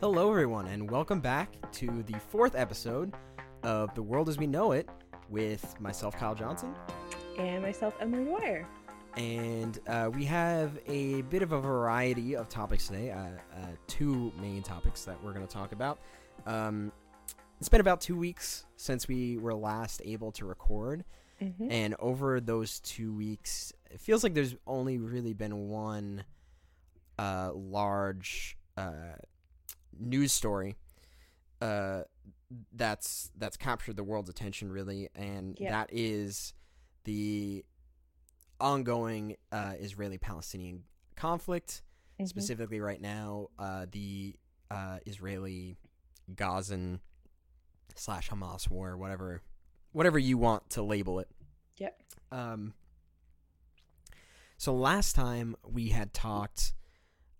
Hello, everyone, and welcome back to the fourth episode of The World as We Know It with myself, Kyle Johnson. And myself, Emily Wire. And uh, we have a bit of a variety of topics today, uh, uh, two main topics that we're going to talk about. Um, it's been about two weeks since we were last able to record. Mhm. And over those two weeks, it feels like there's only really been one uh, large uh, news story uh, that's that's captured the world's attention really, and Yeah. that is the ongoing uh, Israeli-Palestinian conflict. Mhm. Specifically, right now, uh, the uh, Israeli Gazan slash Hamas war, whatever whatever you want to label it. Yep. Um. So last time we had talked,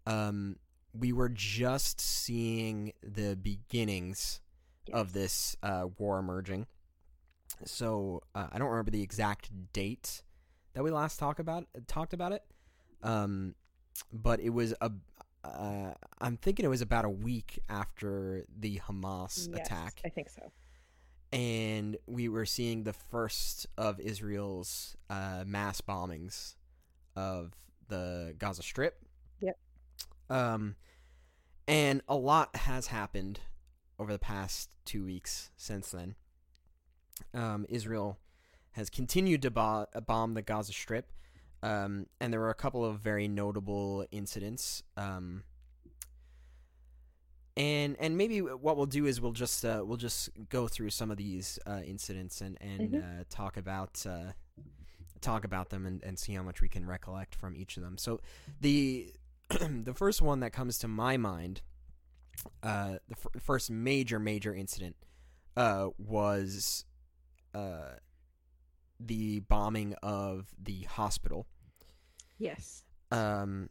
um, we were just seeing the beginnings of this uh, war emerging. So uh, I don't remember the exact date that we last talked about talked about it, um, but it was a. Uh, I'm thinking it was about a week after the Hamas Yes, attack I think so. and we were seeing the first of Israel's uh, mass bombings of the Gaza Strip. Um, and a lot has happened over the past two weeks since then. Um, Israel has continued to bo- bomb the Gaza Strip, um, and there were a couple of very notable incidents. Um, and and maybe what we'll do is we'll just uh, we'll just go through some of these uh, incidents and and Mhm. uh, talk about uh, talk about them and, and see how much we can recollect from each of them. So the the first one that comes to my mind, uh, the f- first major major incident, uh, was uh, the bombing of the hospital Yes. um,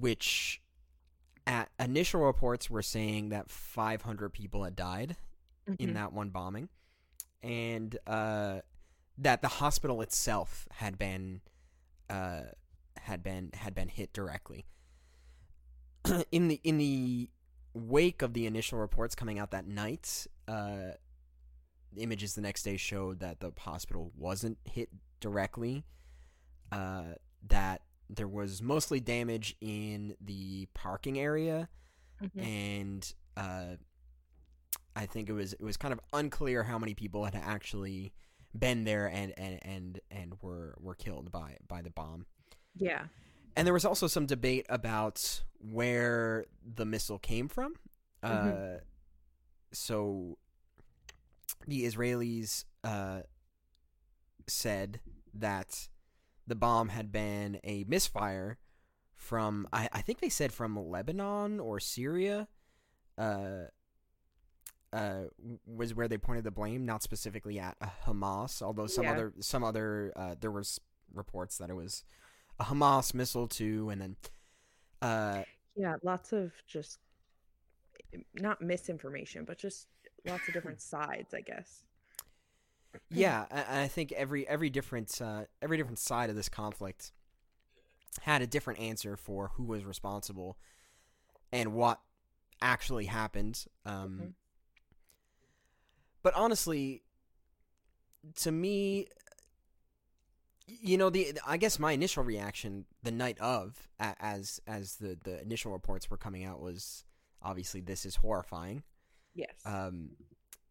which at initial reports were saying that 500 people had died in Mhm. that one bombing, and uh, that the hospital itself had been uh, had been had been hit directly. in the in the wake of the initial reports coming out that night, uh, images the next day showed that the hospital wasn't hit directly. Uh, that there was mostly damage in the parking area Mhm. and uh, I think it was it was kind of unclear how many people had actually been there and and and, and were were killed by by the bomb. Yeah. And there was also some debate about where the missile came from. Uh, so the Israelis uh, said that the bomb had been a misfire from, I, I think they said from Lebanon or Syria. Uh, uh, was where they pointed the blame, not specifically at uh, Hamas, although some Yeah. other some other uh, there was reports that it was a Hamas missile too, and then uh, Yeah. Lots of just not misinformation, but just lots of different sides, I guess. yeah, I, I think every every different uh, every different side of this conflict had a different answer for who was responsible and what actually happened. Um, Mhm. But honestly, to me, you know, the I guess my initial reaction the night of, as as the the initial reports were coming out, was obviously this is horrifying. Yes. um,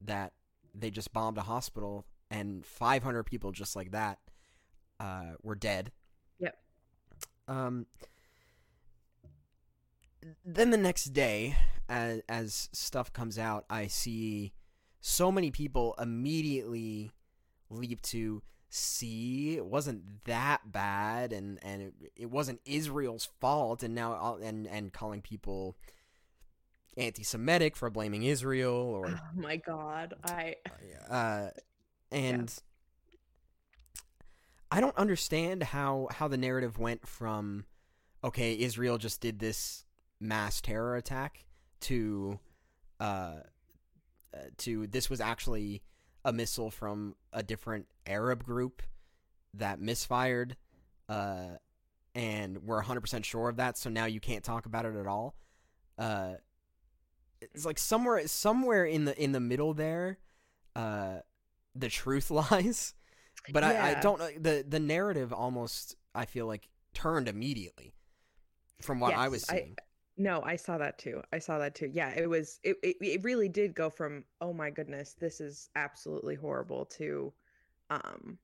that they just bombed a hospital and 500 people just like that uh, were dead. Yep. Um, then the next day, as, as stuff comes out, I see so many people immediately leap to see it wasn't that bad and and it, it wasn't Israel's fault and now all- and and calling people anti-Semitic for blaming Israel or oh my God. I. uh, and I don't understand how how the narrative went from okay, Israel just did this mass terror attack to uh, uh, to this was actually a missile from a different Arab group that misfired, uh, and we're 100% sure of that. So now you can't talk about it at all. Uh, it's like somewhere somewhere in the in the middle there, uh, the truth lies. But I, I don't know the the narrative almost I feel like turned immediately from what I Yes, was I- seeing. No, I saw that too. I saw that too. Yeah, it was it, it it really did go from oh my goodness, this is absolutely horrible to um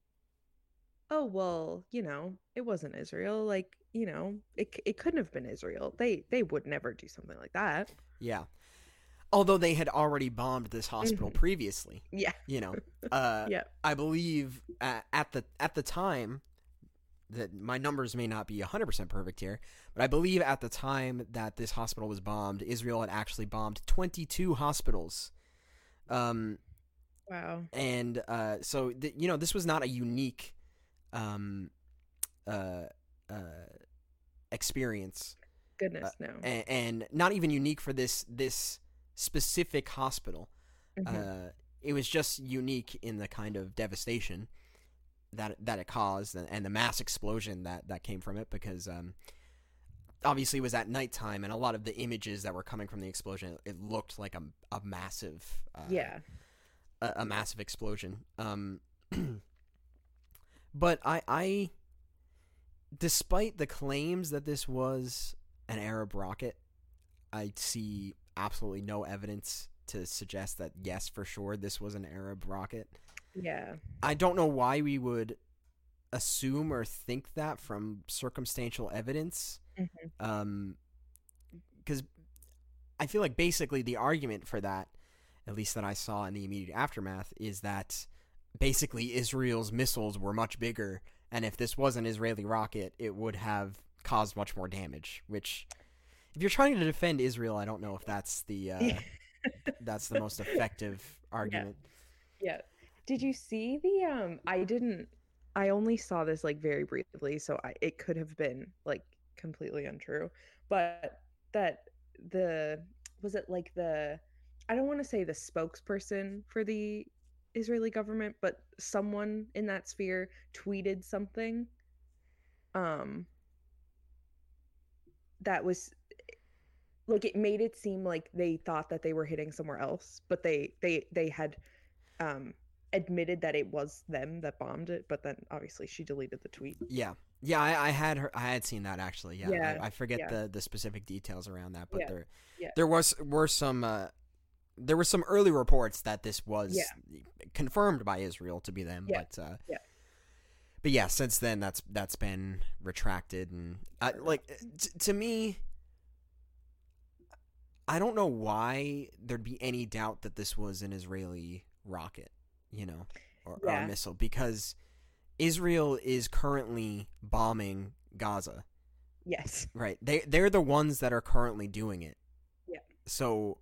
oh well, you know, it wasn't Israel. Like, you know, it it couldn't have been Israel. They they would never do something like that. yeah. Although they had already bombed this hospital Mhm. previously, Yeah. you know. Uh Yeah. I believe at, at the at the time that my numbers may not be 100% perfect here, but I believe at the time that this hospital was bombed, Israel had actually bombed 22 hospitals. Um Wow. and uh so th- you know, this was not a unique um uh uh experience Goodness, no. and, and not even unique for this this specific hospital. Mhm. Uh, it was just unique in the kind of devastation that that it caused and, and the mass explosion that that came from it because um, obviously it was at nighttime and a lot of the images that were coming from the explosion it looked like a, a massive uh, yeah. a, a massive explosion um but i i despite the claims that this was an arab rocket i see absolutely no evidence to suggest that yes for sure this was an arab rocket Yeah. i don't know why we would assume or think that from circumstantial evidence Mhm. um because i feel like basically the argument for that at least that i saw in the immediate aftermath is that basically israel's missiles were much bigger and if this was an israeli rocket it would have caused much more damage which if you're trying to defend israel i don't know if that's the uh, that's the most effective argument Yeah. Did you see the um I didn't I only saw this like very briefly, so I it could have been like completely untrue. But that the was it like the I don't want to say the spokesperson for the Israeli government, but someone in that sphere tweeted something um that was like it made it seem like they thought that they were hitting somewhere else, but they they they had um admitted that it was them that bombed it, but then obviously she deleted the tweet. Yeah, yeah, I, I had her. I had seen that actually. Yeah, Yeah, I, I forget yeah. the the specific details around that, but Yeah, there there was were some uh, there were some early reports that this was confirmed by Israel to be them, but uh, yeah. but yeah, since then that's that's been retracted and I, like t- to me. I don't know why there'd be any doubt that this was an Israeli rocket, you know, or, or a missile, because Israel is currently bombing Gaza. Yes. Right. They they're the ones that are currently doing it. Yeah. So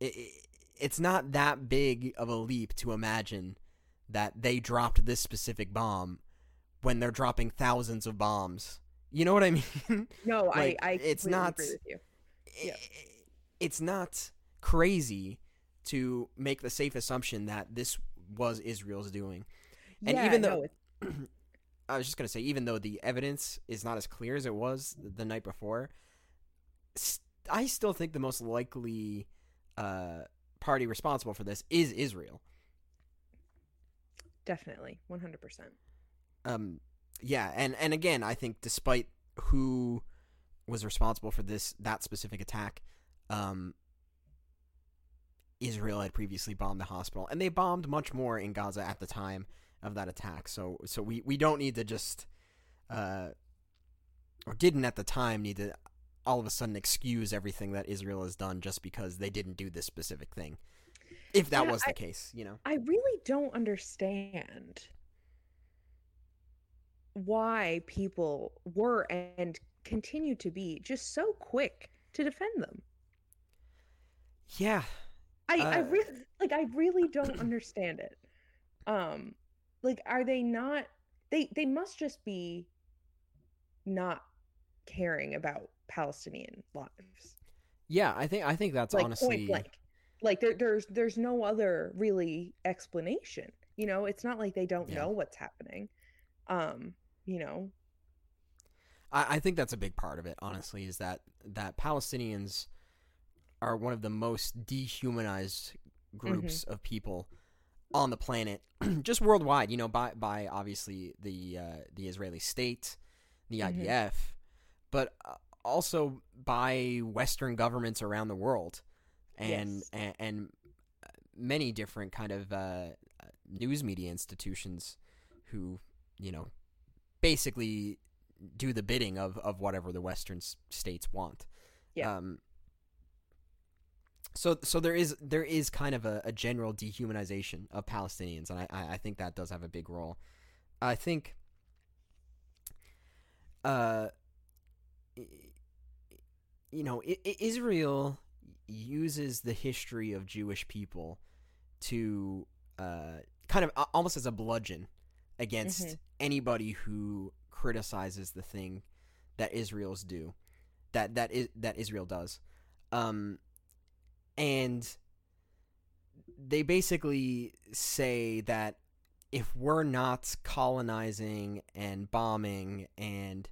it, it, it's not that big of a leap to imagine that they dropped this specific bomb when they're dropping thousands of bombs. You know what I mean? No, Like, I I it's not- agree with you. Yeah. It's not crazy to make the safe assumption that this was Israel's doing. And yeah, even though- it's- I was just gonna say, even though the evidence is not as clear as it was the night before, st- I still think the most likely uh, party responsible for this is Israel. definitely 100%. Um, yeah, and and again, I think despite who was responsible for this that specific attack, um, Israel had previously bombed the hospital, and they bombed much more in Gaza at the time of that attack. So so we we don't need to just uh, or didn't at the time need to all of a sudden excuse everything that Israel has done just because they didn't do this specific thing. If that Yeah, was the I- case, you know. I really don't understand why people were and continue to be just so quick to defend them. Yeah, I, I Uh, really like I really don't understand it. Um like are they not they they must just be not caring about Palestinian lives. yeah. I think I think that's like honestly blank. Like there there's there's no other really explanation. You know, it's not like they don't Yeah. know what's happening. Um, you know, I, I think that's a big part of it, honestly, is that that Palestinians are one of the most dehumanized groups of people on the planet, just worldwide. You know, by by obviously the uh, the Israeli state, the. IDF, but uh, also by Western governments around the world, and Yes. and, and many different kind of uh, news media institutions who you know basically do the bidding of, of whatever the Western states want. Yeah. Um, so so there is there is kind of a, a general dehumanization of Palestinians, and I, I think that does have a big role. I think. Uh, you know, I- I- Israel uses the history of Jewish people to uh, kind of almost as a bludgeon against Mhm. anybody who criticizes the thing that Israel's do that that is that Israel does. Um, and they basically say that if we're not colonizing and bombing and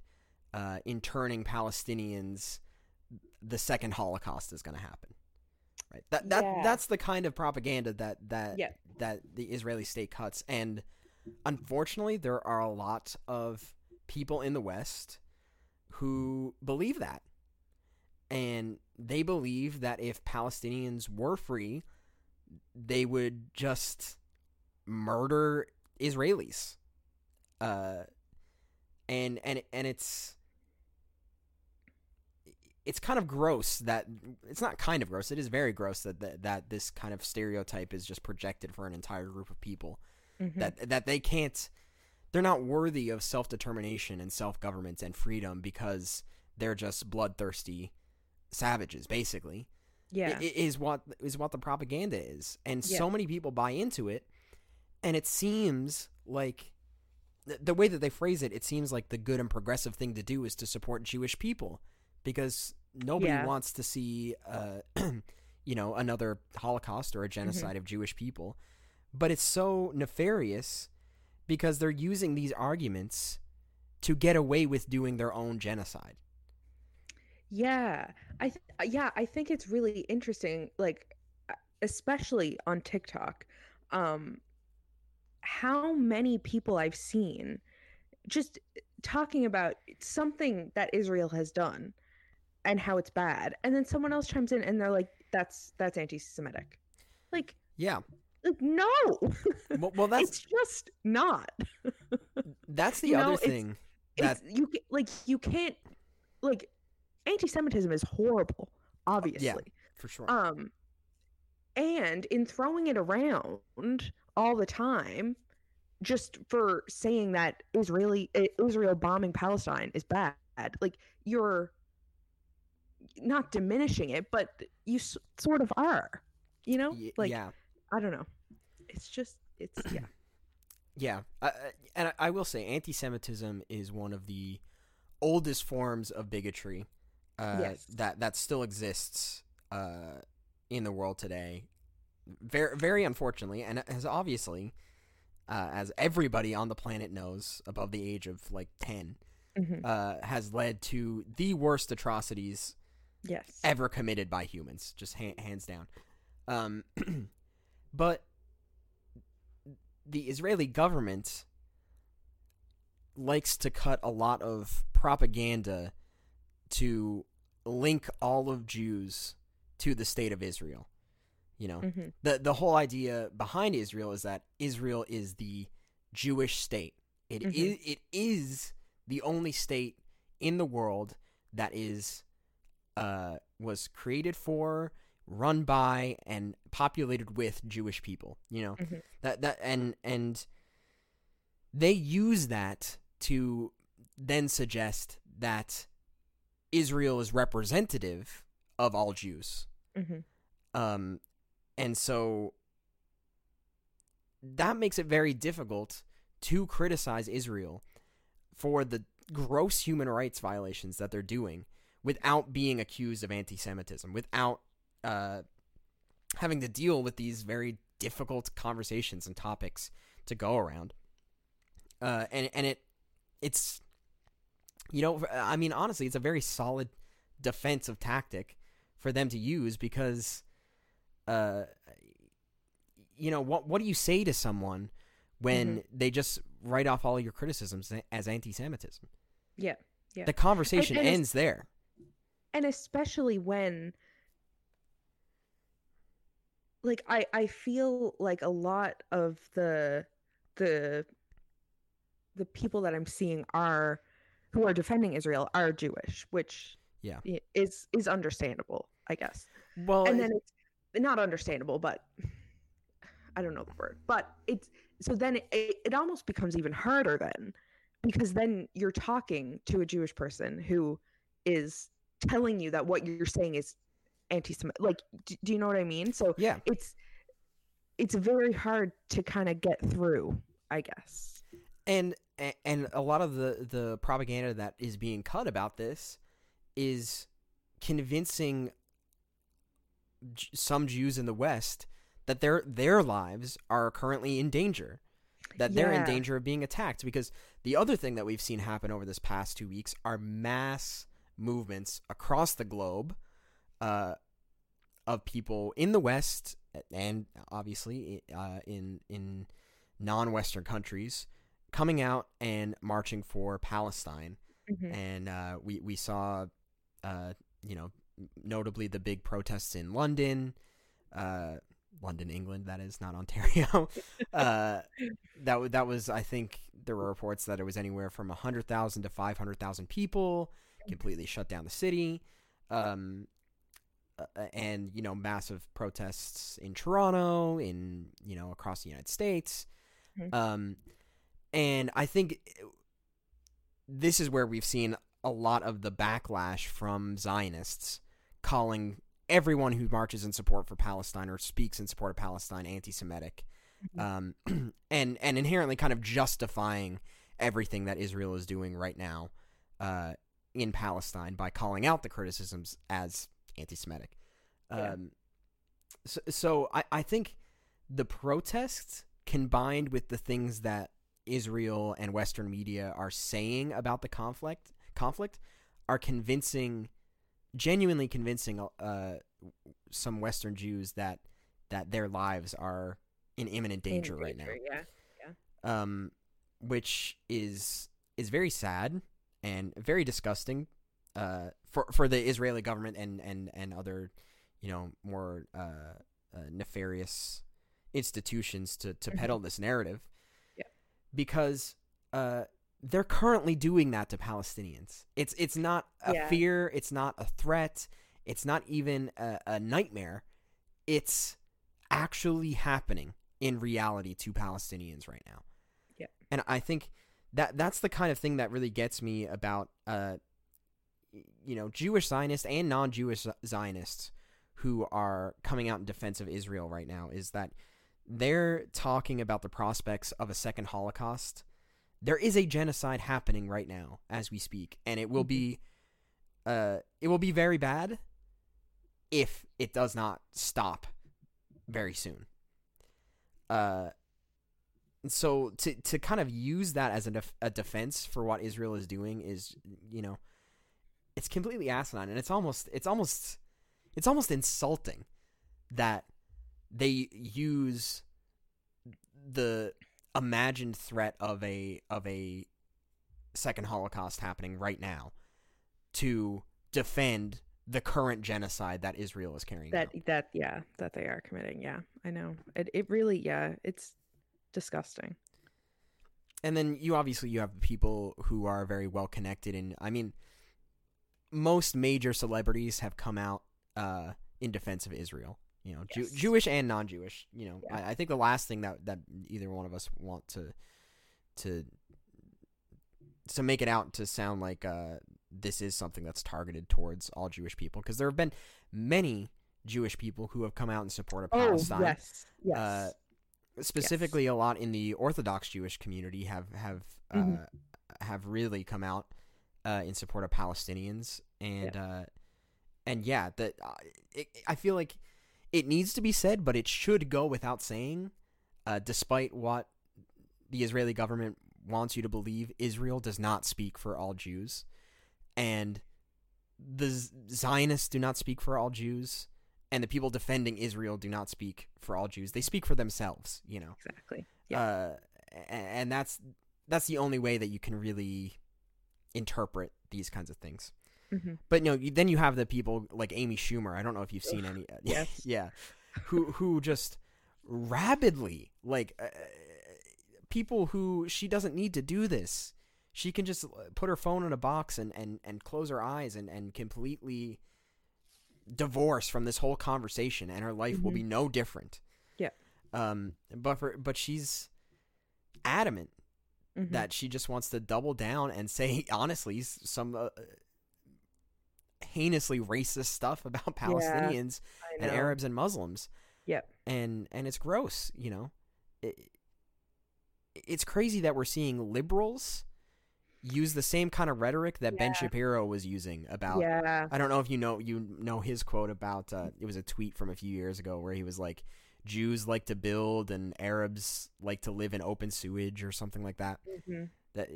uh, interning Palestinians, the second Holocaust is going to happen. Right. That that Yeah. that's the kind of propaganda that that Yeah. that the Israeli state cuts, and unfortunately, there are a lot of people in the West who believe that, and they believe that if Palestinians were free, they would just murder Israelis. Uh, and and and it's it's kind of gross that it's not kind of gross. It is very gross that that, that this kind of stereotype is just projected for an entire group of people Mhm. that that they can't they're not worthy of self-determination and self-government and freedom because they're just bloodthirsty savages basically yeah. i- i- is what is what the propaganda is and Yeah. so many people buy into it and it seems like th- the way that they phrase it it seems like the good and progressive thing to do is to support jewish people because nobody Yeah. wants to see uh you know another holocaust or a genocide of jewish people but it's so nefarious because they're using these arguments to get away with doing their own genocide Yeah, I th- uh, yeah, I think it's really interesting like uh, especially on TikTok um how many people I've seen just talking about something that Israel has done and how it's bad and then someone else chimes in and they're like that's that's anti-semitic. Like yeah like no. well, well that's it's just not. that's the you know, other it's- thing that It's you like you can't like anti-Semitism is horrible, obviously. Yeah, for sure Um, and in throwing it around all the time, just for saying that Israeli eh, Israel bombing Palestine is bad, like you're not diminishing it, but you s- sort of are. You know, Y- like yeah I don't know. It's just it's yeah. Yeah, uh, and I, I will say, anti-Semitism is one of the oldest forms of bigotry uh, Yes. that that still exists uh, in the world today. Very, very unfortunately, and as obviously uh, as everybody on the planet knows, above the age of like 10 Mhm. uh, has led to the worst atrocities Yes. ever committed by humans, just ha- hands down. Um, but the Israeli government likes to cut a lot of propaganda to link all of Jews to the state of Israel. You know, Mhm. the the whole idea behind Israel is that Israel is the Jewish state. It is Mhm. it is the only state in the world that is uh was created for, run by and populated with Jewish people, you know. Mhm. That that and and they use that to then suggest that Israel is representative of all Jews. Mhm. Um, and so that makes it very difficult to criticize Israel for the gross human rights violations that they're doing without being accused of anti Semitism, without uh, having to deal with these very difficult conversations and topics to go around. Uh, and and it it's you know I mean honestly it's a very solid defensive tactic for them to use because, uh, you know what what do you say to someone when Mm-hmm. they just write off all your criticisms as anti-Semitism? Yeah. Yeah. The conversation and it's- ends there. and especially when like i i feel like a lot of the the the people that i'm seeing are who are defending israel are jewish which Yeah. is is understandable i guess. Well, and then it's not understandable but i don't know the word. But it's so then it, it, it almost becomes even harder then because then you're talking to a jewish person who is telling you that what you're saying is anti-semitic like do, do you know what i mean? So yeah, it's it's very hard to kind of get through i guess and a- and a lot of the the propaganda that is being cut about this is convincing some Jews in the West that their their lives are currently in danger, that they're in danger of being attacked. Because the other thing that we've seen happen over this past two weeks are mass movements across the globe uh, of people in the West and obviously uh, in in non-Western countries coming out and marching for Palestine Mhm. and uh, we we saw, uh, you know, notably the big protests in London, uh, London, England. That is not Ontario. uh, that that was, I think, there were reports that it was anywhere from hundred thousand to five hundred thousand people completely shut down the city. Um, uh, and you know, massive protests in Toronto, in you know, across the United States. Mhm. Um, and I think this is where we've seen a lot of the backlash from Zionists calling everyone who marches in support for Palestine or speaks in support of Palestine anti-Semitic, um, and and inherently kind of justifying everything that Israel is doing right now uh, in Palestine by calling out the criticisms as anti-Semitic. Yeah. Um, so, so I, I think the protests combined with the things that Israel and Western media are saying about the conflict conflict are convincing, genuinely convincing uh, some Western Jews that that their lives are in imminent danger, right now. yeah yeah. Um, which is is very sad and very disgusting uh, for for the Israeli government and and and other you know more uh, uh, nefarious institutions to to Mhm. peddle this narrative. Because uh, they're currently doing that to Palestinians. It's it's not a Yeah. fear. It's not a threat. It's not even a, a nightmare. It's actually happening in reality to Palestinians right now. Yeah. And I think that that's the kind of thing that really gets me about uh you know, Jewish Zionists and non-Jewish Zionists who are coming out in defense of Israel right now is that they're talking about the prospects of a second Holocaust. There is a genocide happening right now as we speak, and it will be uh it will be very bad if it does not stop very soon. Uh so to to kind of use that as a, def- a defense for what Israel is doing is you know it's completely asinine and it's almost it's almost it's almost insulting that they use the imagined threat of a of a second holocaust happening right now to defend the current genocide that Israel is carrying that out. that yeah that they are committing yeah. I know. It, it really yeah it's disgusting. And then you obviously you have people who are very well connected and i mean most major celebrities have come out uh, in defense of israel you know Jew- jewish and non-jewish you know Yeah. I, I think the last thing that, that either one of us want to to to make it out to sound like uh, this is something that's targeted towards all jewish people because there have been many jewish people who have come out in support of oh palestine. yes. Yes. Uh, specifically a lot in the Orthodox Jewish community have have uh, Mhm. have really come out uh, in support of Palestinians. And uh, and yeah that uh, it, I feel like it needs to be said, but it should go without saying. Uh, despite what the Israeli government wants you to believe, Israel does not speak for all Jews, and the Zionists do not speak for all Jews, and the people defending Israel do not speak for all Jews. They speak for themselves, you know. Exactly. Yeah. Uh, and that's that's the only way that you can really interpret these kinds of things. Mhm. But no, you, then you have the people like Amy Schumer. I don't know if you've seen any. yes. yeah, who who just rabidly like uh, people who she doesn't need to do this. She can just uh, put her phone in a box and and and close her eyes and and completely divorce from this whole conversation, and her life will Mhm. be no different. Yeah. Um. But for but she's adamant Mhm. that she just wants to double down and say honestly some uh, heinously racist stuff about Palestinians I and. Arabs and Muslims. Yep. And and it's gross, you know. It, it's crazy that we're seeing liberals use the same kind of rhetoric that Ben Shapiro was using about Yeah. I don't know if you know you know his quote about uh, it was a tweet from a few years ago where he was like Jews like to build and Arabs like to live in open sewage or something like that. Mhm. That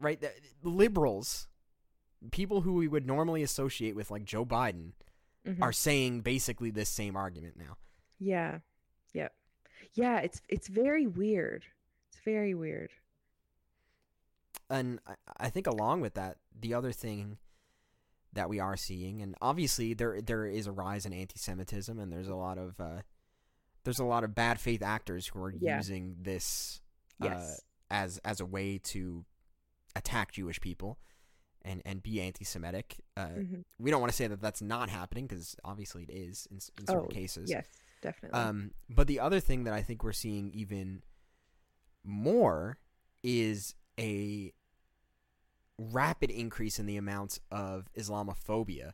right that liberals people who we would normally associate with like Joe Biden Mhm. are saying basically this same argument now. Yeah. Yep. Yeah, it's it's very weird. It's very weird. and I, I think along with that, the other thing that we are seeing, and obviously there there is a rise in anti-Semitism, and there's a lot of uh, there's a lot of bad faith actors who are Yeah. using this uh, Yes. as as a way to attack Jewish people and and be anti-Semitic. Uh, Mhm. We don't want to say that that's not happening because obviously it is in, in certain Oh, cases. Yes, definitely. Um, but the other thing that I think we're seeing even more is a rapid increase in the amounts of Islamophobia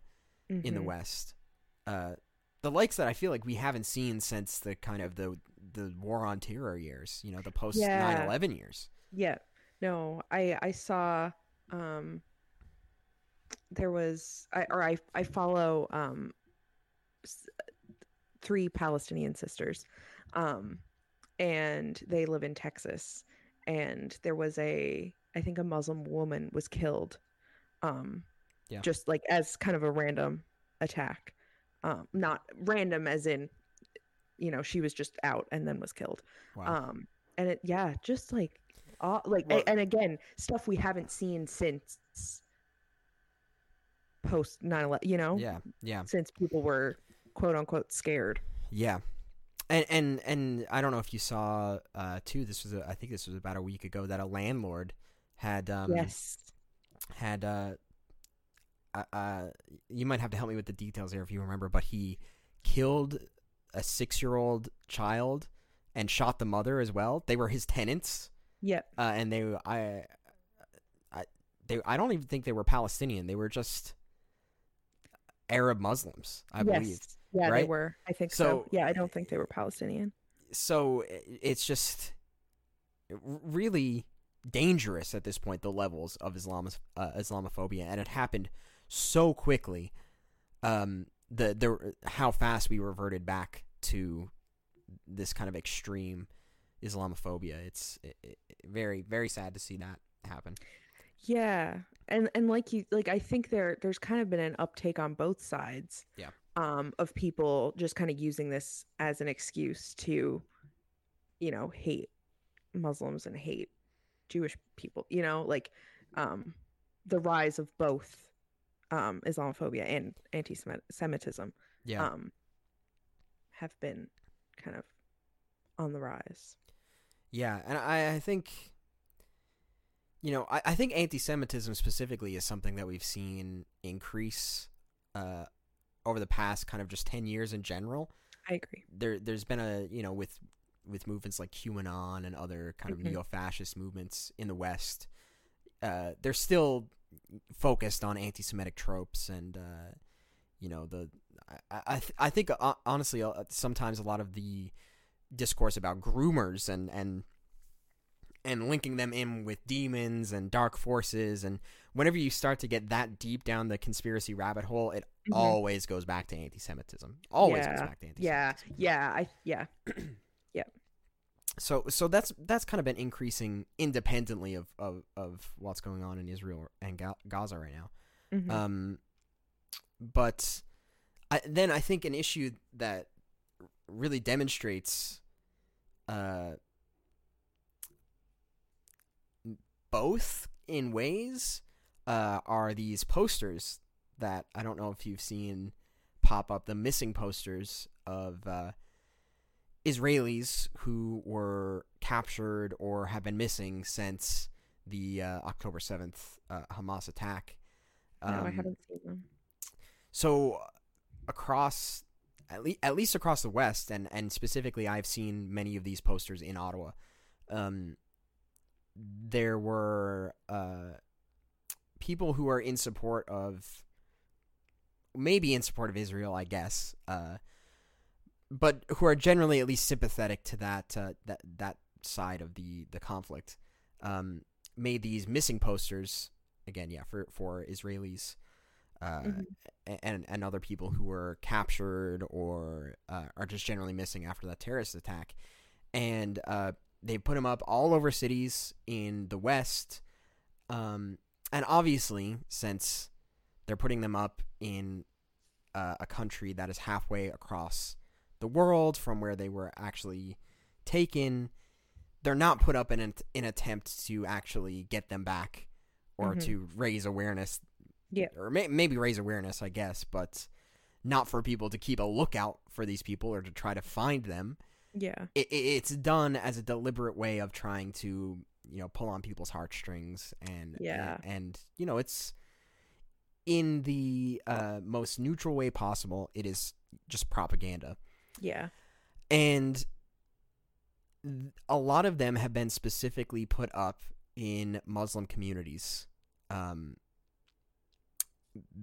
in the Mhm. West. Uh, the likes that I feel like we haven't seen since the kind of the the war on terror years, you know, the post Yeah. 9/11 years. Yeah. No, I I saw um there was I or I I follow um three Palestinian sisters. Um and they live in Texas and there was a I think a Muslim woman was killed um Yeah. just like as kind of a random attack. Um not random as in you know she was just out and then was killed. Wow. Um, and it, yeah, just like, all, like, Well- and again, stuff we haven't seen since post 9 11, you know, yeah, yeah. since people were quote unquote scared. Yeah. And and and I don't know if you saw uh too this was a, I think this was about a week ago that a landlord had um yes. had uh, uh, uh you might have to help me with the details here if you remember but he killed a 6-year-old child and shot the mother as well they were his tenants Yep. uh, and they I I they I don't even think they were Palestinian they were just Arab Muslims I believe yes. Yeah, they were. I think so, So- Yeah, I don't think they were Palestinian. so it's just really dangerous at this point the levels of Islamos- uh, Islamophobia and it happened so quickly um the the how fast we reverted back to this kind of extreme Islamophobia it's it, it, very very sad to see that happen Yeah. And and like you like I think there there's kind of been an uptake on both sides. Yeah. Um of people just kind of using this as an excuse to you know, hate Muslims and hate Jewish people, you know, like um the rise of both um Islamophobia and anti-Semitism yeah um have been kind of on the rise. Yeah, and I, I think, you know, I, I think anti-Semitism specifically is something that we've seen increase uh, over the past kind of just ten years in general. I agree. There, there's been a you know with with movements like QAnon and other kind of Mhm. neo-fascist movements in the West. Uh, they're still focused on anti-Semitic tropes and uh, you know the I I, th- I think uh, honestly uh, sometimes a lot of the discourse about groomers and and and linking them in with demons and dark forces and whenever you start to get that deep down the conspiracy rabbit hole it Mhm. always goes back to anti-semitism always goes back to anti-semitism Yeah. Yeah, I yeah. Yeah so so that's that's kind of been increasing independently of of, of what's going on in Israel and Ga- Gaza right now Mhm. um but I, then I think an issue that really demonstrates uh, both in ways uh, are these posters that I don't know if you've seen pop up the missing posters of uh, Israelis who were captured or have been missing since the uh, October 7th uh, Hamas attack. no, I Um, haven't seen them. so across at, le- at least across the west and and specifically I've seen many of these posters in Ottawa um there were uh people who are in support of maybe in support of Israel I guess uh but who are generally at least sympathetic to that uh, that that side of the the conflict um made these missing posters again yeah for for Israelis uh, Mhm. and and other people who were captured or uh, are just generally missing after that terrorist attack, and uh, they put them up all over cities in the West, um, and obviously since they're putting them up in uh, a country that is halfway across the world from where they were actually taken, they're not put up in an, in attempt to actually get them back or Mhm. to raise awareness Yeah. or may, maybe raise awareness, I guess, but not for people to keep a lookout for these people or to try to find them. Yeah. It, it, it's done as a deliberate way of trying to, you know, pull on people's heartstrings and Yeah. and, and you know, it's in the uh, most neutral way possible. It is just propaganda, Yeah. and a lot of them have been specifically put up in Muslim communities. Um,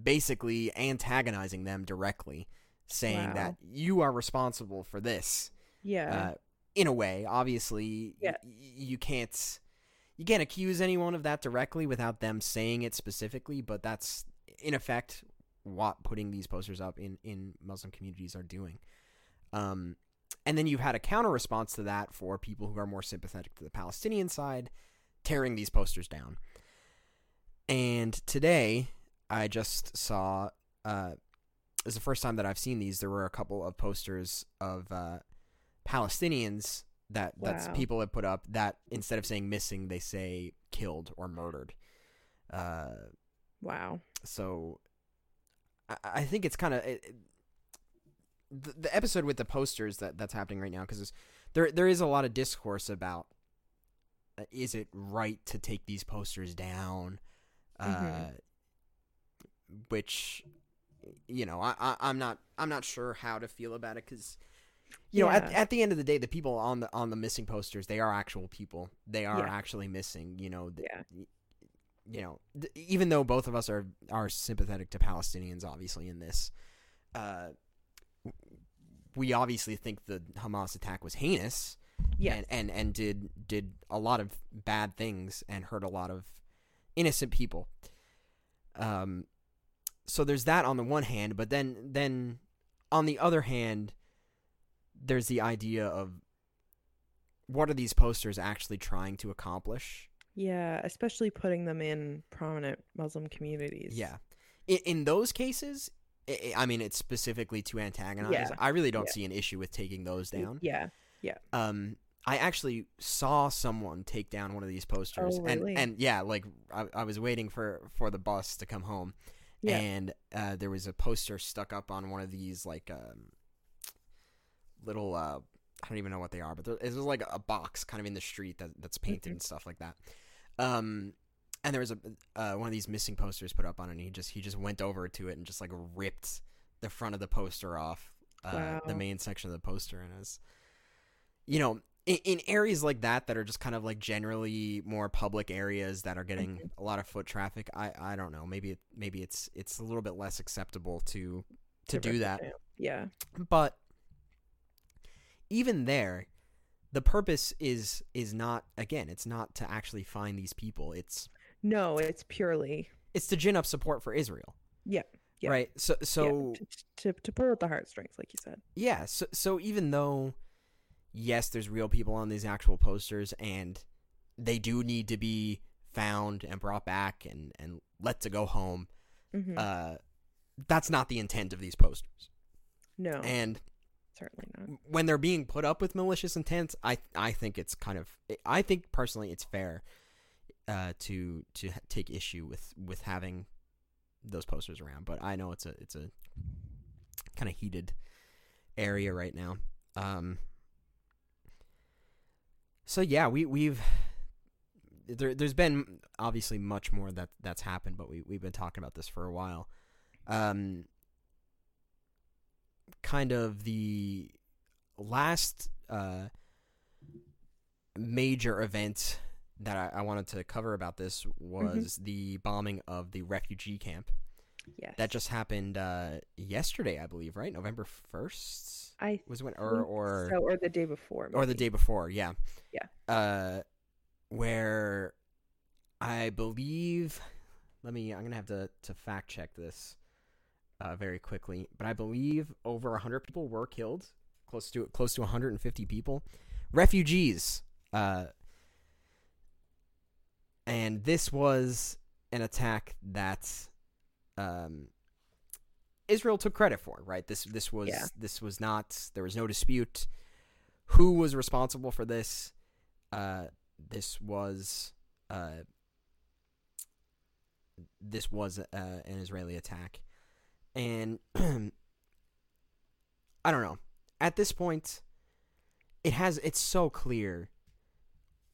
basically antagonizing them directly, saying Wow. that you are responsible for this. Yeah. Uh, in a way, obviously, Yeah. y- you can't you can't accuse anyone of that directly without them saying it specifically, but that's in effect what putting these posters up in in Muslim communities are doing. Um, and then you've had a counter response to that for people who are more sympathetic to the Palestinian side, tearing these posters down. And today, I just saw. Uh, it was the first time that I've seen these. There were a couple of posters of uh, Palestinians that that's people have put up that instead of saying missing, they say killed or murdered. Uh, wow. so I, I think it's kind of it, the, the episode with the posters that that's happening right now because there there is a lot of discourse about uh, is it right to take these posters down, uh, Mhm. which you know I, I I'm not I'm not sure how to feel about it because. You know, at, Yeah. at the end of the day, the people on the on the missing posters, they are actual people. They are Yeah. actually missing. You know, th- Yeah. you know, th- even though both of us are are sympathetic to Palestinians, obviously in this, uh, we obviously think the Hamas attack was heinous, Yeah. and, and and did did a lot of bad things and hurt a lot of innocent people. Um, so there's that on the one hand, but then then on the other hand, there's the idea of what are these posters actually trying to accomplish? Yeah. Especially putting them in prominent Muslim communities. Yeah. In, in those cases, i I mean, it's specifically to antagonize. Yeah. I really don't Yeah. see an issue with taking those down. Yeah. Yeah. Um, I actually saw someone take down one of these posters, Oh, and and yeah, like I, I was waiting for for the bus to come home, Yeah. and uh, there was a poster stuck up on one of these like um, little uh, I don't even know what they are, but there, it was like a box kind of in the street that that's painted Mhm. and stuff like that. Um, and there was a uh, one of these missing posters put up on it. And he just he just went over to it and just like ripped the front of the poster off, uh, the main section of the poster, and it was, you know, in, in areas like that that are just kind of like generally more public areas that are getting Mhm. a lot of foot traffic. I I don't know. Maybe it, maybe it's it's a little bit less acceptable to to do it that. Yeah. But even there, the purpose is is not again, it's not to actually find these people. It's No, it's purely it's to gin up support for Israel. Yeah, yeah. Right. So yeah, so to, to to pull at the heartstrings, like you said. yeah, so so even though yes, there's real people on these actual posters and they do need to be found and brought back and and let to go home. hmm Uh that's not the intent of these posters. No, And certainly not. when they're being put up with malicious intent, I I think it's kind of I think personally it's fair uh, to to take issue with with having those posters around. But I know it's a it's a kind of heated area right now. Um, so yeah, we we've there, there's been obviously much more that that's happened, but we we've been talking about this for a while. Um, kind of the last uh, major event that I, I wanted to cover about this was the bombing of the refugee camp Yes, that just happened uh, yesterday, I believe, right? November first I was when, or or so, or the day before, or the day before, yeah, Yeah. uh, where I believe. Let me. I'm gonna have to to fact check this uh, very quickly, but I believe over 100 people were killed, close to close to 150 people, refugees. Uh, and this was an attack that um, Israel took credit for, right? This this was Yeah. this was not there was no dispute who was responsible for this. Uh, this was uh, this was uh, an Israeli attack, and I don't know. At this point, it has it's so clear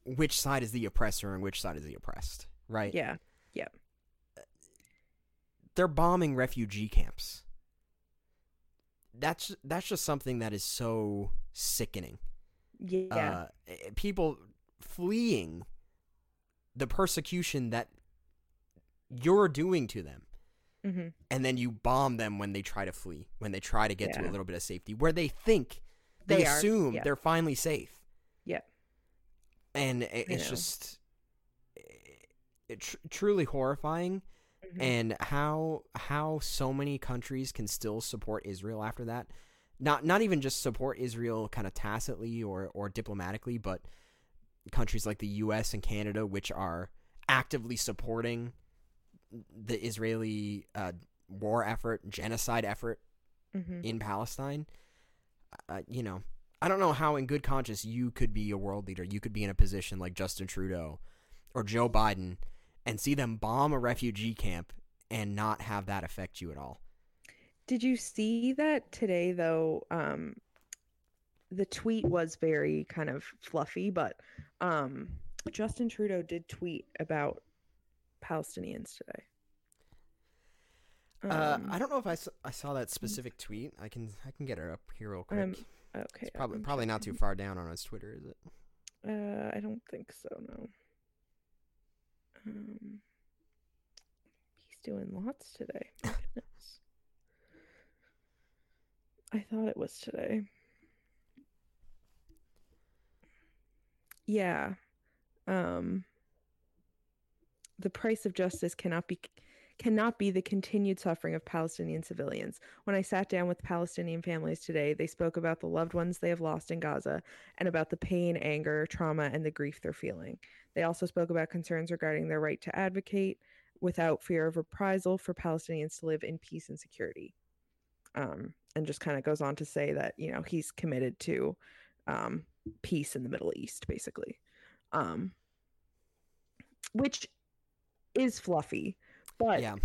which side is the oppressor and which side is the oppressed, right? yeah, Yeah. they're bombing refugee camps. That's that's just something that is so sickening. yeah, Uh, eh, people fleeing the persecution that you're doing to them, hmm and then you bomb them when they try to flee, when they try to get to a little bit of safety, where they think they, They assume yeah. they're finally safe. Yeah. and it, it's know. just it, it tr- truly horrifying Mhm. and how how so many countries can still support Israel after that. Not not even just support Israel kind of tacitly or or diplomatically, but countries like the U.S. and Canada, which are actively supporting the Israeli uh, war effort, genocide effort Mhm. in Palestine. Uh, you know, I don't know how, in good conscience, you could be a world leader. You could be in a position like Justin Trudeau or Joe Biden and see them bomb a refugee camp and not have that affect you at all. Did you see that today though? Um the tweet was very kind of fluffy, but um Justin Trudeau did tweet about Palestinians today. uh, Um, I don't know if I saw, I saw that specific tweet. I can I can get it up here real quick. Um, okay. it's probably I'm probably not too far down on his Twitter, is it? Uh, I don't think so. No. Um, he's doing lots today. My goodness. I thought it was today. Yeah. Um, the price of justice cannot be cannot be the continued suffering of Palestinian civilians. When I sat down with Palestinian families today, they spoke about the loved ones they have lost in Gaza and about the pain, anger, trauma, and the grief they're feeling. They also spoke about concerns regarding their right to advocate without fear of reprisal for Palestinians to live in peace and security. Um, and just kind of goes on to say that, you know, he's committed to um, peace in the Middle East, basically. Um, which is fluffy, but yeah,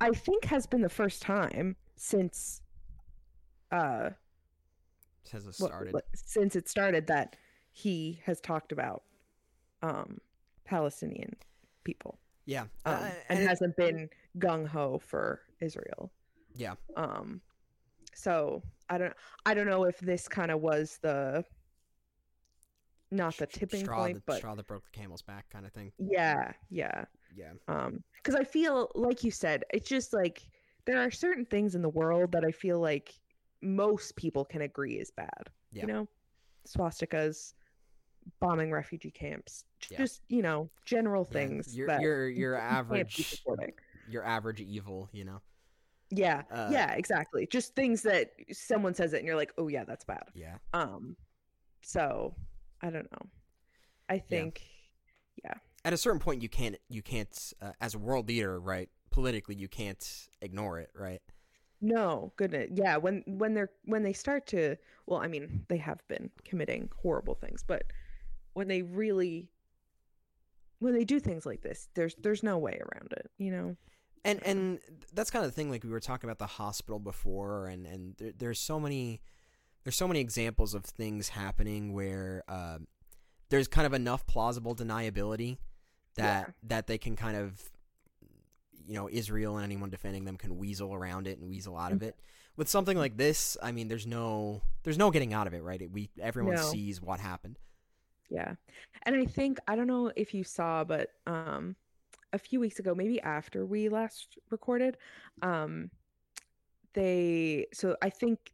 I think has been the first time since uh says it started. what- since it started that he has talked about um Palestinian people yeah, um, Uh, and, it- hasn't been gung ho for Israel. Yeah. Um so I don't I don't know if this kind of was the not the tipping straw point that, but straw that broke the camel's back kind of thing. yeah, yeah. Yeah, um because i feel like you said it's just like there are certain things in the world that i feel like most people can agree is bad Yeah. you know? Swastikas bombing refugee camps Yeah. just you know general Yeah, things Your that your your you can't be average your average evil, you know. yeah. Uh, yeah exactly. Just things that someone says it and you're like oh yeah that's bad. Yeah. um so i don't know. I think at a certain point you can't you can't uh, as a world leader right politically you can't ignore it, right? No, goodness. Yeah, when when they're when they start to well, I mean, they have been committing horrible things, but when they really when they do things like this, there's there's no way around it, you know. And and that's kind of the thing. Like we were talking about the hospital before, and and there, there's so many there's so many examples of things happening where uh, there's kind of enough plausible deniability that Yeah. that they can kind of you know Israel and anyone defending them can weasel around it and weasel out of it. With something like this, I mean, there's no there's no getting out of it, right? It, we everyone No. sees what happened. Yeah. And I think I don't know if you saw, but um a few weeks ago, maybe after we last recorded, um they so I think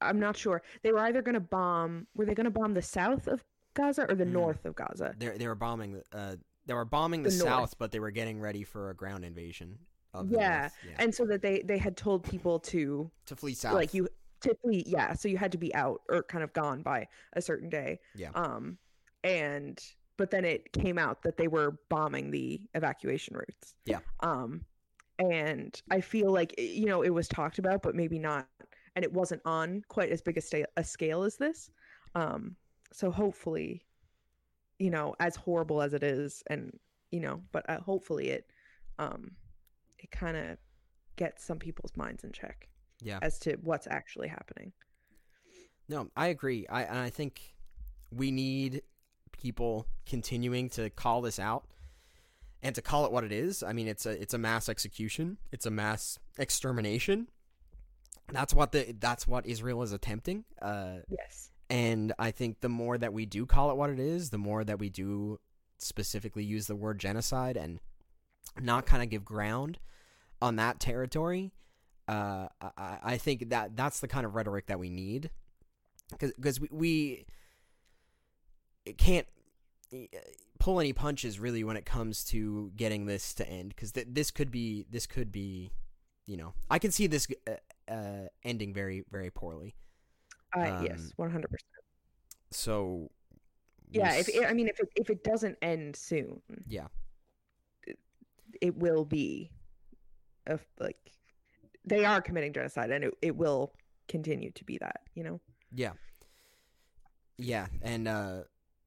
I'm not sure. They were either gonna bomb were they gonna bomb the south of Gaza or the Mm. north of Gaza? They they were bombing uh they were bombing the, The south, but they were getting ready for a ground invasion of Yeah. Yeah, And so that they they had told people to to flee south. like you to flee yeah so you had to be out or kind of gone by a certain day Yeah. um and but then it came out that they were bombing the evacuation routes Yeah. um and i feel like eh, you know it was talked about but maybe not and it wasn't on quite as big a, sta- a scale as this um so hopefully you know as horrible as it is and you know but uh, hopefully it um it kind of gets some people's minds in check Yeah. as to what's actually happening. No, I agree. I and I think we need people continuing to call this out and to call it what it is. I mean, it's a it's a mass execution. It's a mass extermination. That's what the that's what Israel is attempting. Uh, Yes. And I think the more that we do call it what it is, the more that we do specifically use the word genocide and not kind of give ground on that territory. Uh, I, I think that that's the kind of rhetoric that we need because we, we can't eh, pull any punches really when it comes to getting this to end because th- this could be this could be you know I can see this uh, uh, ending very very poorly. I Um, yes, one hundred percent. So Yeah. If it, I mean, if it if it doesn't end soon, yeah it will be, a like, they are committing genocide, and it it will continue to be that. You know. yeah yeah and uh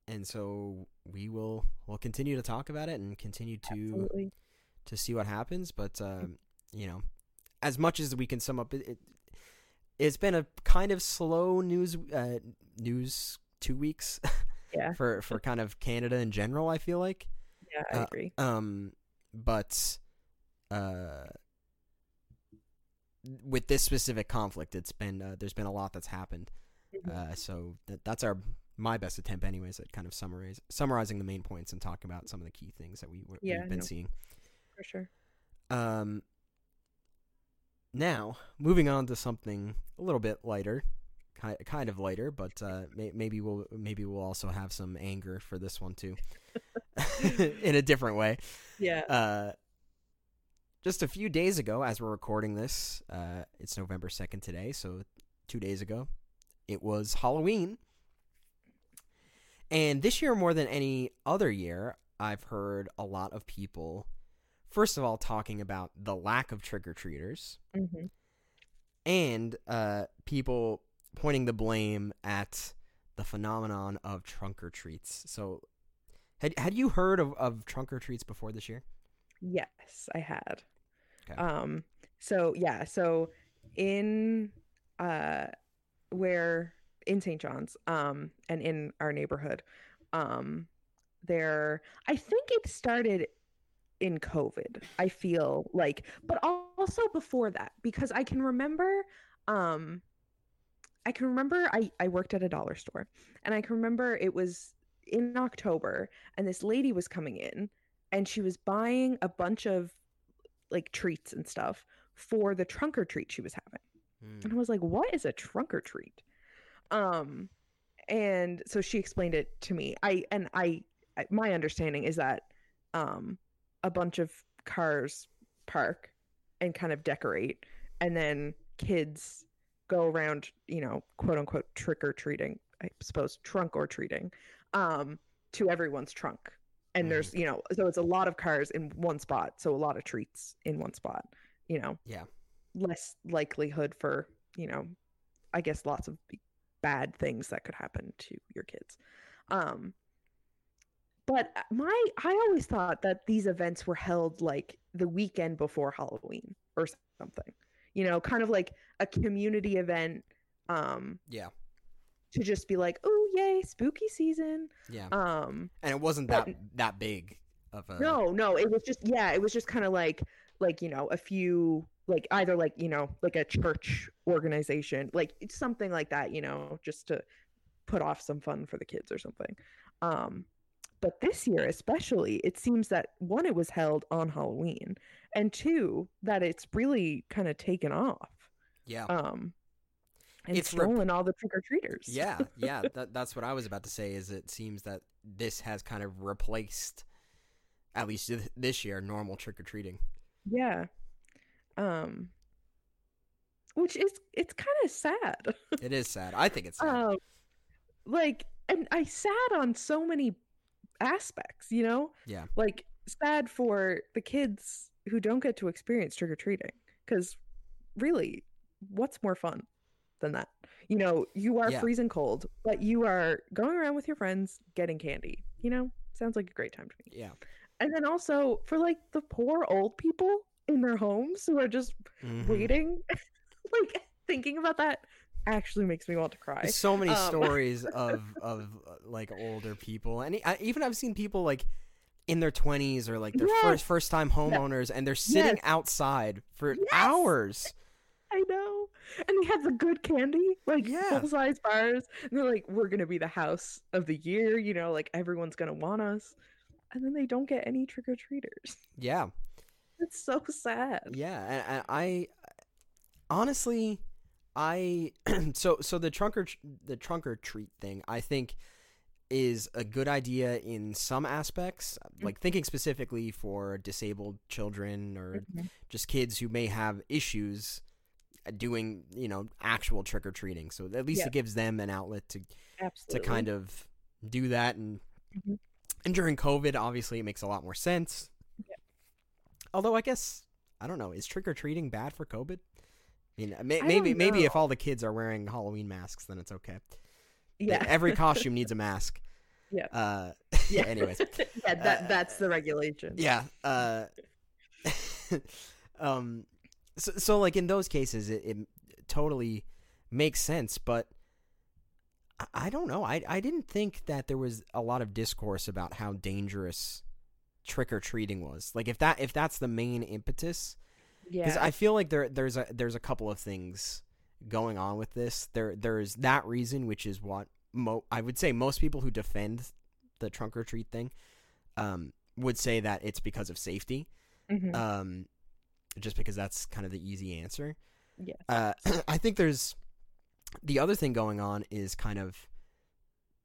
and so we will we'll continue to talk about it and continue to Absolutely. to see what happens. But um, you know, as much as we can sum up, it, it it's been a kind of slow news uh, news two weeks Yeah. for for kind of Canada in general. I feel like, Yeah, I uh, agree. um, but uh, with this specific conflict, it's been uh, there's been a lot that's happened. Mhm. Uh, so that, that's our my best attempt, anyways, at kind of summarize summarizing the main points and talking about some of the key things that we Yeah, we've been no. seeing. For sure. Um, now moving on to something a little bit lighter, kind kind of lighter, but uh, may, maybe we'll maybe we'll also have some anger for this one too, in a different way. Yeah. Uh, just a few days ago, as we're recording this, uh, it's November second today, so two days ago, it was Halloween. And this year, more than any other year, I've heard a lot of people, first of all, talking about the lack of trick or treaters, hmm and uh, people pointing the blame at the phenomenon of trunk or treats. So, had had you heard of, of trunk or treats before this year? Yes, I had. Okay. Um so yeah, so in uh where in St. John's um and in our neighborhood um there I think it started in COVID. I feel like but also before that because I can remember um I can remember I I worked at a dollar store and I can remember it was in October and this lady was coming in and she was buying a bunch of like treats and stuff for the trunk or treat she was having. Hmm. And I was like, "What is a trunk or treat?" Um and so she explained it to me. I and I I- my understanding is that um a bunch of cars park and kind of decorate and then kids go around, you know, quote unquote trick or treating, I suppose trunk or treating um to everyone's trunk. And there's you know so it's a lot of cars in one spot so a lot of treats in one spot you know? Yeah. less likelihood for you know i guess lots of bad things that could happen to your kids. Um but uh, my i always thought that these events were held like the weekend before halloween or something you know kind of like a community event um Yeah. to just be like oh yay spooky season Yeah. um and it wasn't but- that that big of a no no it was just yeah it was just kind of like like you know a few like either like you know like a church organization like it's something like that you know just to put off some fun for the kids or something um but this year especially it seems that one it was held on halloween and two that it's really kind of taken off Yeah. um and It's rep- stolen all the trick-or-treaters Yeah, yeah, that, that's what I was about to say. Is it seems that this has kind of replaced, at least th- this year, normal trick or treating. yeah um which is it's kind of sad It is sad. I think it's sad. um like and i sad on so many aspects you know Yeah. like sad for the kids who don't get to experience trick-or-treating because really what's more fun than that you know you are Yeah. freezing cold but you are going around with your friends getting candy you know sounds like a great time to me yeah. and then also for like the poor old people in their homes who are just Mhm. waiting like thinking about that actually makes me want to cry There's so many Um, stories of of uh, like older people, and I, even I've seen people like in their twenties or like their Yes. first first time homeowners, and they're sitting Yes. outside for Yes. hours. I know. And they have the good candy, like Yeah. full size bars. And they're like, we're gonna be the house of the year, you know, like everyone's gonna want us. And then they don't get any trick or treaters. Yeah, It's so sad. yeah, and, and I honestly, I so so the trunker the trunker treat thing, I think is a good idea in some aspects like thinking specifically for disabled children or Mhm. just kids who may have issues uh, doing you know actual trick or treating. So at least Yeah. it gives them an outlet to to kind of do that and Mhm. and during COVID, obviously, it makes a lot more sense. Yeah. Although I guess I don't know, is trick or treating bad for COVID? I mean, may, I maybe maybe if all the kids are wearing Halloween masks, then it's okay. yeah. Every costume needs a mask. Yeah. Uh, yeah. anyways, yeah, that that's the regulation. yeah. Uh, um, so, so like in those cases, it, it totally makes sense, but I, I don't know. I I didn't think that there was a lot of discourse about how dangerous trick or treating was. Like if that if that's the main impetus, because Yeah. I feel like there there's a there's a couple of things going on with this. There there's that reason, which is what mo I would say most people who defend the trunk or treat thing, um, would say that it's because of safety. Mhm. Um, just because that's kind of the easy answer. Yeah. Uh, I think there's the other thing going on is kind of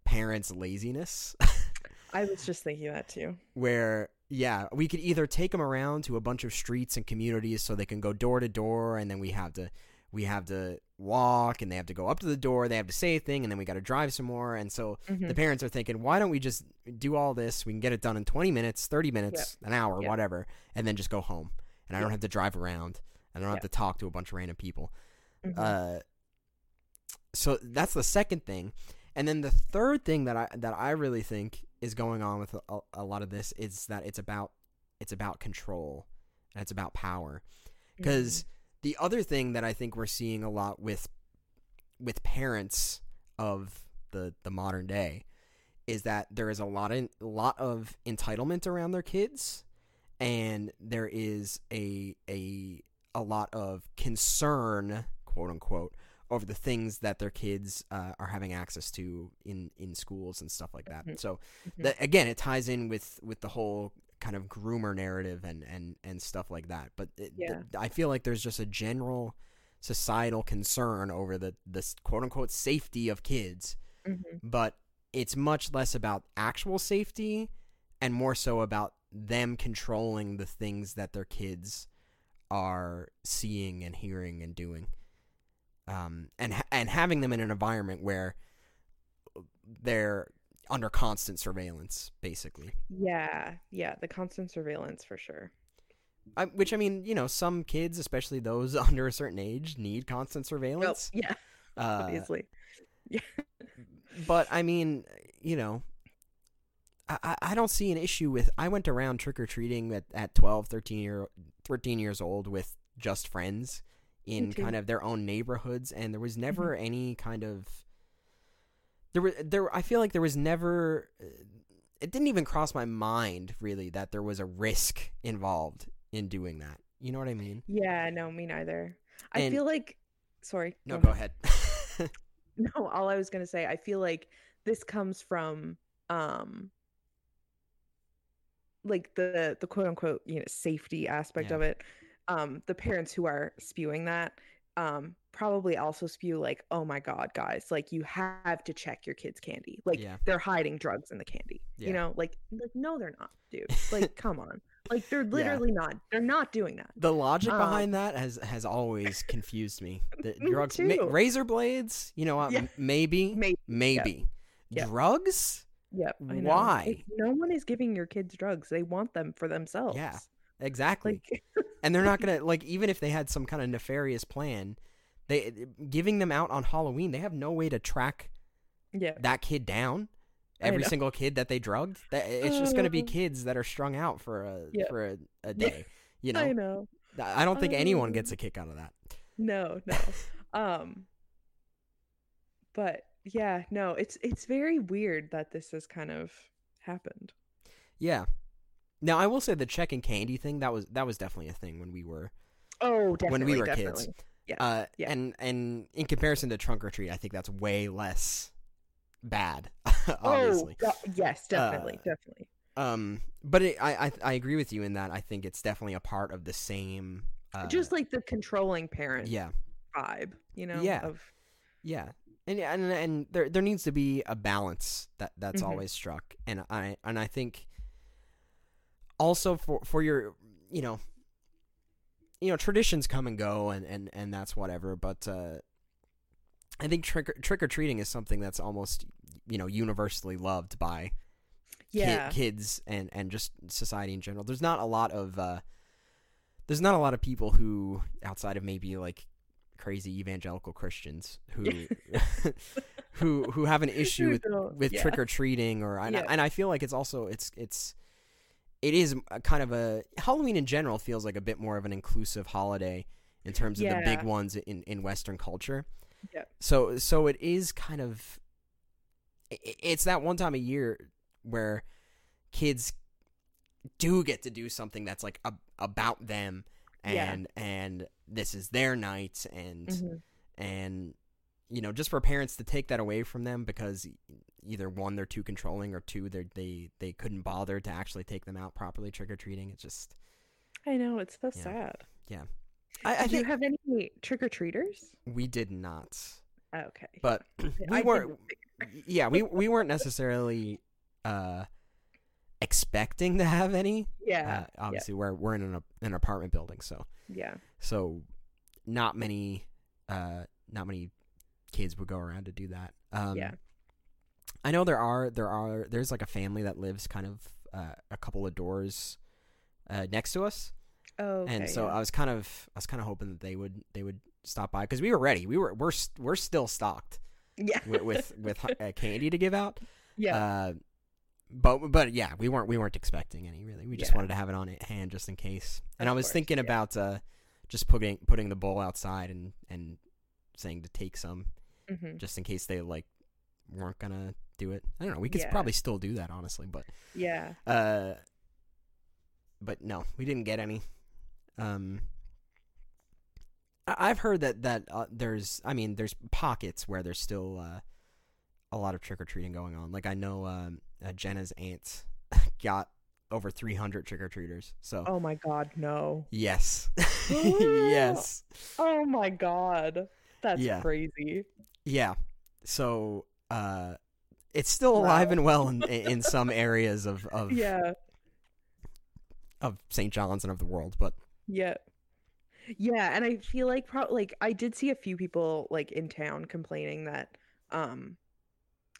parents' laziness. I was just thinking that too. where yeah we could either take them around to a bunch of streets and communities so they can go door to door and then we have to we have to walk and they have to go up to the door they have to say a thing and then we got to drive some more and so Mhm. the parents are thinking why don't we just do all this we can get it done in 20 minutes 30 minutes an hour Yeah. whatever and then just go home and i don't have to drive around and i don't have to talk to a bunch of random people Mhm. uh, so that's the second thing, and then the third thing that I that I really think is going on with a, a lot of this is that it's about it's about control and it's about power. Mm-hmm. Because the other thing that I think we're seeing a lot with with parents of the the modern day is that there is a lot of a lot of entitlement around their kids, and there is a a a lot of concern, quote unquote, over the things that their kids uh, are having access to in in schools and stuff like that. Mhm. So Mhm. that again, it ties in with with the whole kind of groomer narrative and and and stuff like that. But it, th- I feel like there's just a general societal concern over the the quote unquote safety of kids, Mhm. but it's much less about actual safety and more so about them controlling the things that their kids are seeing and hearing and doing um, and ha- and having them in an environment where they're under constant surveillance, basically. Yeah, yeah, the constant surveillance for sure. I, which I mean, you know, some kids, especially those under a certain age, need constant Oh, surveillance. yeah, Uh, obviously. but I mean, you know, I, I- I don't see an issue with. I went around trick or treating at, at 12, 13, year, 13 years old with just friends in kind of their own neighborhoods, and there was never any kind of. There were there. I feel like there was never. uh, It didn't even cross my mind really that there was a risk involved in doing that. You know what I mean? Yeah, no, me neither. I And- feel like sorry. No, go ahead. No, all I was gonna say, I feel like this comes from um like the the quote unquote, you know, safety aspect Yeah. of it. Um, the parents who are spewing that um probably also spew like, oh my god, guys, like you have to check your kids' candy. Like Yeah. they're hiding drugs in the candy. Yeah. You know, like like no, they're not, dude. Like, come on. Like they're literally not. They're not doing that. The logic Um, behind that has has always confused me. The drugs, ma- razor blades, you know what? Yeah. Maybe, Maybe. maybe. Yep. Drugs? Yep. Why? Like, no one is giving your kids drugs. They want them for themselves. Exactly. Like and they're not gonna like even if they had some kind of nefarious plan, they giving them out on Halloween. They have no way to track yeah. that kid down. Every single kid that they drugged, that it's just gonna be Uh. kids that are strung out for a Yep. for a, a day. You I know, know. I don't think anyone Um, gets a kick out of that. No, no. um but yeah, no, it's it's very weird that this has kind of happened. Yeah. Now I will say the check and candy thing that was that was definitely a thing when we were Oh, definitely. when we were definitely. kids. Yeah, Uh, yeah. And and in comparison to trunk or treat, I think that's way less bad. Oh, obviously. go- yes, definitely, Uh, definitely. Um, but it, I, I I agree with you in that I think it's definitely a part of the same. Uh, Just like the controlling parent yeah, vibe, you know? Yeah. Of yeah, and and and there there needs to be a balance that that's Mhm. always struck, and I and I think also for for your you know you know traditions come and go and and and that's whatever, but uh, I think trick trick or treating is something that's almost you know universally loved by ki- yeah. kids and and just society in general. There's not a lot of uh, there's not a lot of people who outside of maybe like crazy evangelical Christians who who who have an issue with with yeah. trick or treating or and, I, Yeah. and I feel like it's also it's it's it is a kind of a Halloween in general feels like a bit more of an inclusive holiday in terms of the big ones in in Western culture. Yeah. So so it is kind of it's that one time a year where kids do get to do something that's like a, about them Yeah. and and this is their night and Mhm. and you know just for parents to take that away from them because either one they're too controlling or two they they they couldn't bother to actually take them out properly trick or treating it's just I know it's so Yeah. sad. I, I Did you have any trick or treaters? we did not Okay. but we weren't yeah we we weren't necessarily uh expecting to have any Yeah. uh, obviously we're we're in an, an apartment building so yeah. so not many uh not many kids would go around to do that um Yeah. I know there are there are there's like a family that lives kind of uh, a couple of doors uh next to us Oh. Okay, and so yeah. i was kind of i was kind of hoping that they would they would stop by because we were ready we were we're we're still stocked yeah. with with, with uh, candy to give out yeah. uh but but yeah we weren't we weren't expecting any really we just Yeah. wanted to have it on hand just in case and Of i was course, thinking yeah. about uh just putting putting the bowl outside and and saying to take some hmm just in case they like weren't gonna do it i don't know we could Yeah. probably still do that honestly but Yeah. uh but no we didn't get any um I- I've heard that that uh, there's, I mean, there's pockets where there's still uh, a lot of trick or treating going on. Like I know um, uh, Jenna's aunt got over 300 trick or treaters. So Oh my god, no. yes, yes, Oh my god. That's Yeah. crazy. yeah. So uh, it's still alive Wow. and well in in some areas of of Yeah. of St. John's and of the world, but Yeah. Yeah, and I feel like pro- like I did see a few people like in town complaining that um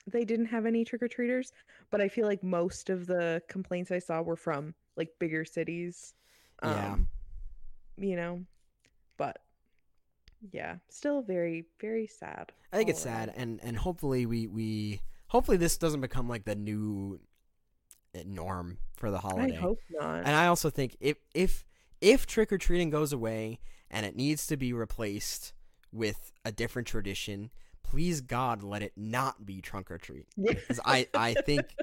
they didn't have any trick or treaters, but I feel like most of the complaints I saw were from like bigger cities. Yeah. Um, you know, yeah, still very very sad. I think it's sad, and and hopefully we we hopefully this doesn't become like the new uh, norm for the holiday. I hope not. And I also think if if if trick or treating goes away and it needs to be replaced with a different tradition, please God let it not be trunk or treat. Yeah. Because I I think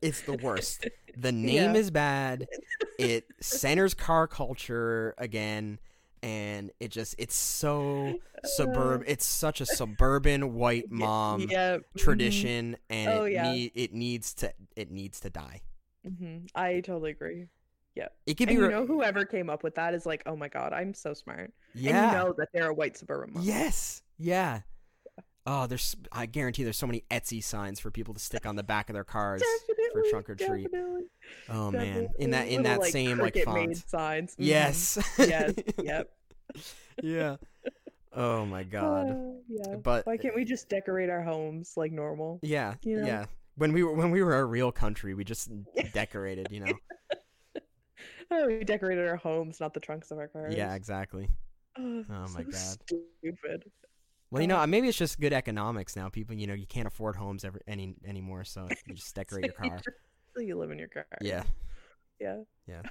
it's the worst. The name Yeah. is bad. It centers car culture again, and it just it's so suburb. It's such a suburban white mom yeah, mhm, tradition, and Oh, it yeah. need it needs to it needs to die. mhm. I totally agree. Yeah. It could be you know, whoever came up with that is like, oh my god, I'm so smart. yeah. And you know that they're a white suburban mom. Yes. Yeah. Oh, there's. I guarantee there's so many Etsy signs for people to stick on the back of their cars. definitely, trunk or treat. definitely, Oh man, in that definitely. in that Little, same like font. signs. Mhm. Yes. Yes. Yep. yeah. Oh my god. Uh, yeah. But Why can't we just decorate our homes like normal? yeah, you know? yeah. When we were when we were a real country, we just decorated. You know. Oh, we decorated our homes, not the trunks of our cars. Yeah. Exactly. Oh, Oh my so God. Stupid. Well, you know, Uh, maybe it's just good economics now. People, you know, you can't afford homes ever any anymore, so you just decorate your car. So you live in your car. Yeah. Yeah.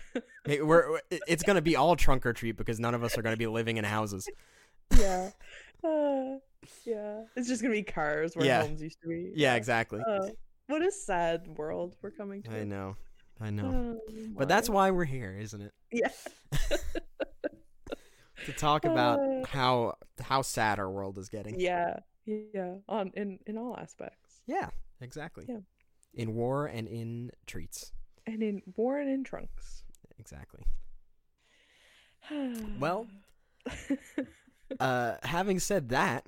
Hey, we're, it's gonna be all trunk or treat because none of us are gonna be living in houses. Yeah. Uh, yeah. It's just gonna be cars where Yeah. homes used to be. Yeah, exactly. Uh, what a sad world we're coming to. I know, I know. Oh, But that's why we're here, isn't it? Yeah. To talk about Uh. how how sad our world is getting. Yeah. Yeah. On in in all aspects. Yeah, exactly. Yeah. In war and in treats. And in war and in trunks. Exactly. Well, Uh, having said that,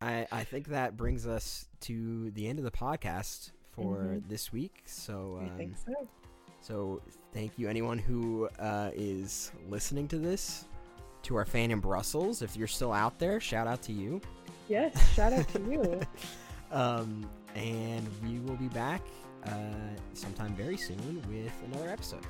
I I think that brings us to the end of the podcast for Mhm. this week. So I um, think so. So thank you, anyone who uh, is listening to this. To our fan in Brussels, if you're still out there, shout out to you. Yes. Shout out to you. Um, and we will be back uh, sometime very soon with another episode.